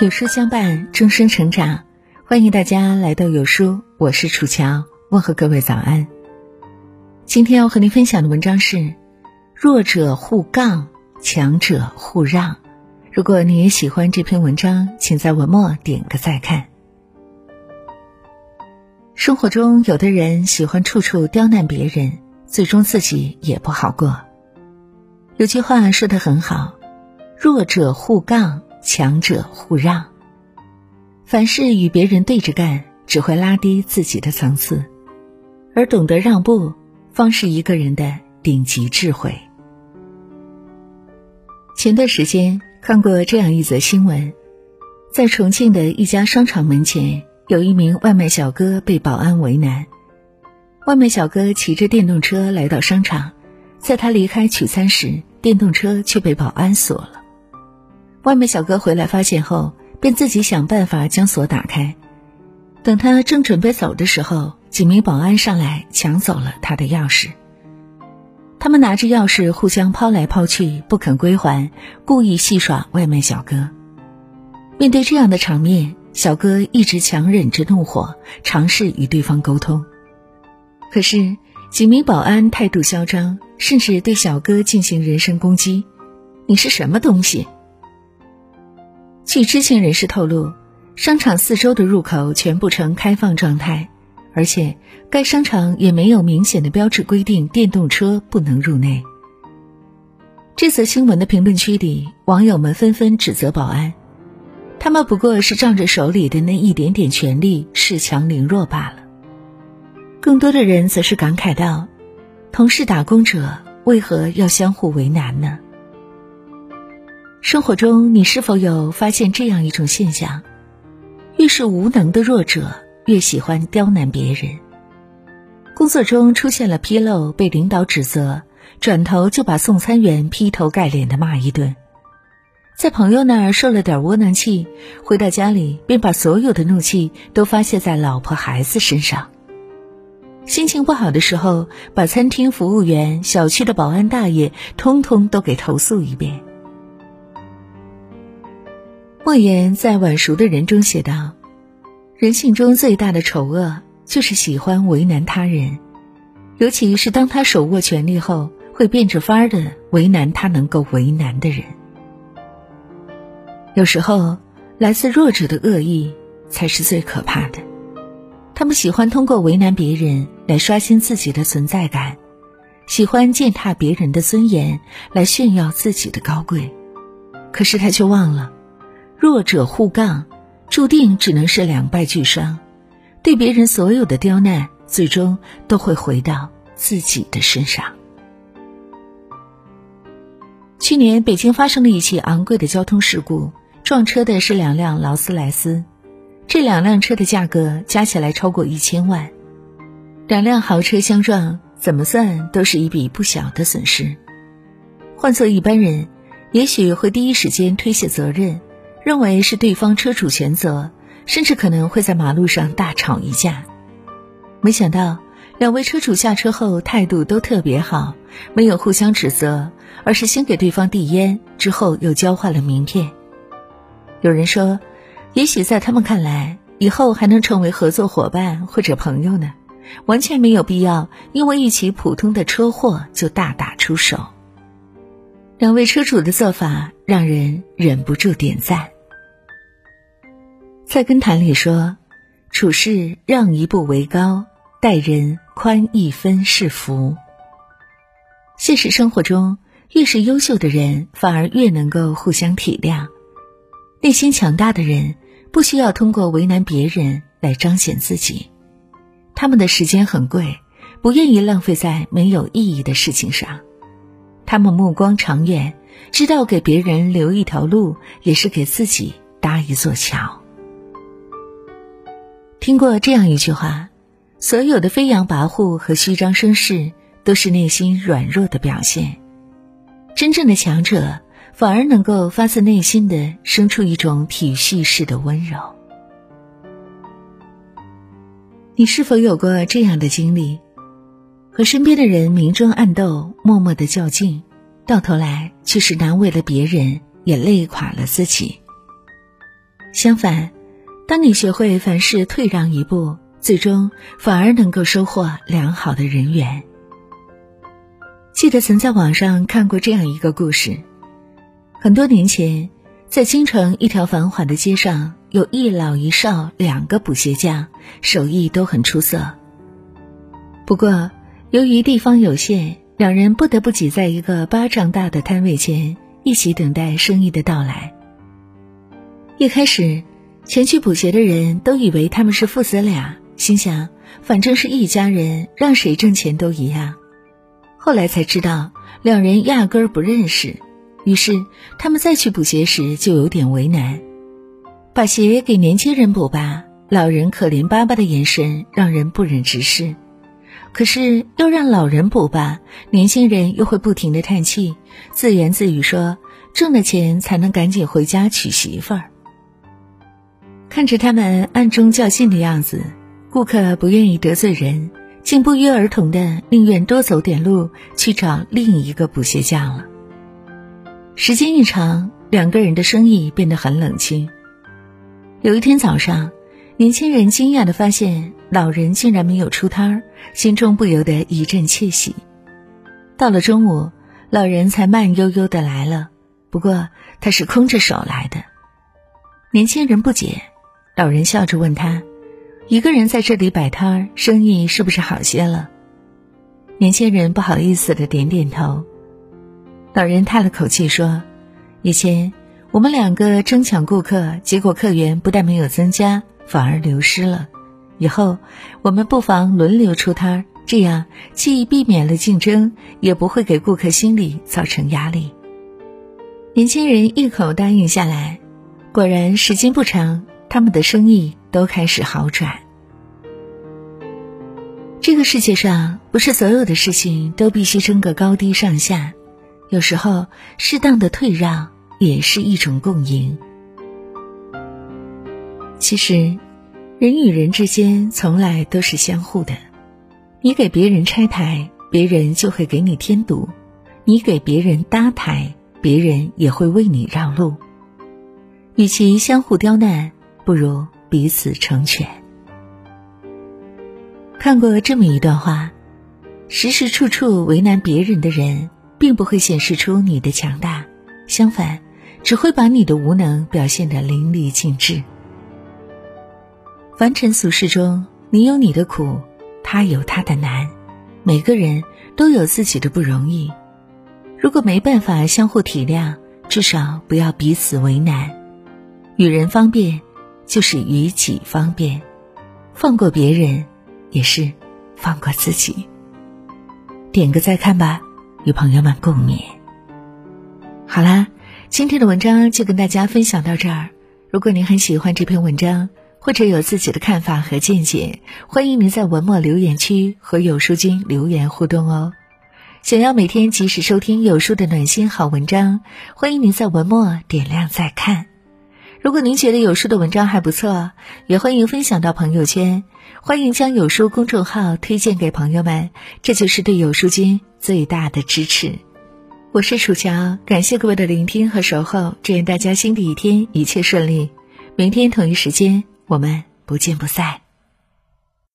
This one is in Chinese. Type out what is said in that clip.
有书相伴，终生成长。欢迎大家来到有书，我是楚乔，问候各位早安。今天要和您分享的文章是：弱者互杠，强者互让。如果你也喜欢这篇文章，请在文末点个再看。生活中，有的人喜欢处处刁难别人，最终自己也不好过。有句话说的很好：弱者互杠。强者互让，凡事与别人对着干，只会拉低自己的层次；而懂得让步，方是一个人的顶级智慧。前段时间看过这样一则新闻，在重庆的一家商场门前，有一名外卖小哥被保安为难。外卖小哥骑着电动车来到商场，在他离开取餐时，电动车却被保安锁了。外卖小哥回来发现后，便自己想办法将锁打开。等他正准备走的时候，几名保安上来抢走了他的钥匙。他们拿着钥匙互相抛来抛去，不肯归还，故意戏耍外卖小哥。面对这样的场面，小哥一直强忍着怒火，尝试与对方沟通。可是几名保安态度嚣张，甚至对小哥进行人身攻击：“你是什么东西？”据知情人士透露，商场四周的入口全部呈开放状态，而且该商场也没有明显的标志规定电动车不能入内。这则新闻的评论区里，网友们纷纷指责保安，他们不过是仗着手里的那一点点权力恃强凌弱罢了。更多的人则是感慨道：“同是打工者，为何要相互为难呢？”生活中，你是否有发现这样一种现象：越是无能的弱者，越喜欢刁难别人。工作中出现了纰漏，被领导指责，转头就把送餐员劈头盖脸的骂一顿；在朋友那儿受了点窝囊气，回到家里便把所有的怒气都发泄在老婆孩子身上。心情不好的时候，把餐厅服务员、小区的保安大爷通通都给投诉一遍。莫言在《晚熟的人》中写道：“人性中最大的丑恶，就是喜欢为难他人，尤其是当他手握权力后，会变着法儿的为难他能够为难的人。有时候，来自弱者的恶意才是最可怕的。他们喜欢通过为难别人来刷新自己的存在感，喜欢践踏别人的尊严来炫耀自己的高贵。可是他却忘了。”弱者互杠，注定只能是两败俱伤。对别人所有的刁难，最终都会回到自己的身上。去年北京发生了一起昂贵的交通事故，撞车的是两辆劳斯莱斯，这两辆车的价格加起来超过一千万。两辆豪车相撞，怎么算都是一笔不小的损失。换做一般人，也许会第一时间推卸责任。认为是对方车主全责，甚至可能会在马路上大吵一架。没想到，两位车主下车后态度都特别好，没有互相指责，而是先给对方递烟，之后又交换了名片。有人说，也许在他们看来，以后还能成为合作伙伴或者朋友呢，完全没有必要因为一起普通的车祸就大打出手。两位车主的做法让人忍不住点赞。菜根谭里说：“处事让一步为高，待人宽一分是福。”现实生活中，越是优秀的人，反而越能够互相体谅。内心强大的人，不需要通过为难别人来彰显自己。他们的时间很贵，不愿意浪费在没有意义的事情上。他们目光长远，知道给别人留一条路，也是给自己搭一座桥。听过这样一句话：所有的飞扬跋扈和虚张声势，都是内心软弱的表现。真正的强者，反而能够发自内心的生出一种体恤式的温柔。你是否有过这样的经历？和身边的人明争暗斗，默默的较劲，到头来却是难为了别人，也累垮了自己。相反，当你学会凡事退让一步，最终反而能够收获良好的人缘。记得曾在网上看过这样一个故事：很多年前，在京城一条繁华的街上，有一老一少两个补鞋匠，手艺都很出色。不过，由于地方有限，两人不得不挤在一个巴掌大的摊位前，一起等待生意的到来。一开始，前去补鞋的人都以为他们是父子俩，心想反正是一家人，让谁挣钱都一样。后来才知道，两人压根儿不认识。于是他们再去补鞋时就有点为难，把鞋给年轻人补吧，老人可怜巴巴的眼神让人不忍直视；可是又让老人补吧，年轻人又会不停的叹气，自言自语说：“挣了钱才能赶紧回家娶媳妇儿。”看着他们暗中较劲的样子，顾客不愿意得罪人，竟不约而同的宁愿多走点路去找另一个补鞋匠了。时间一长，两个人的生意变得很冷清。有一天早上，年轻人惊讶的发现老人竟然没有出摊儿，心中不由得一阵窃喜。到了中午，老人才慢悠悠的来了，不过他是空着手来的。年轻人不解。老人笑着问他：“一个人在这里摆摊儿，生意是不是好些了？”年轻人不好意思的点点头。老人叹了口气说：“以前我们两个争抢顾客，结果客源不但没有增加，反而流失了。以后我们不妨轮流出摊儿，这样既避免了竞争，也不会给顾客心里造成压力。”年轻人一口答应下来。果然，时间不长。他们的生意都开始好转。这个世界上不是所有的事情都必须争个高低上下，有时候适当的退让也是一种共赢。其实，人与人之间从来都是相互的，你给别人拆台，别人就会给你添堵；你给别人搭台，别人也会为你让路。与其相互刁难。不如彼此成全。看过这么一段话：时时处处为难别人的人，并不会显示出你的强大，相反，只会把你的无能表现得淋漓尽致。凡尘俗世中，你有你的苦，他有他的难，每个人都有自己的不容易。如果没办法相互体谅，至少不要彼此为难，与人方便。就是与己方便，放过别人，也是放过自己。点个再看吧，与朋友们共勉。好啦，今天的文章就跟大家分享到这儿。如果您很喜欢这篇文章，或者有自己的看法和见解，欢迎您在文末留言区和有书君留言互动哦。想要每天及时收听有书的暖心好文章，欢迎您在文末点亮再看。如果您觉得有书的文章还不错，也欢迎分享到朋友圈，欢迎将有书公众号推荐给朋友们，这就是对有书君最大的支持。我是楚乔，感谢各位的聆听和守候，祝愿大家新的一天一切顺利。明天同一时间，我们不见不散。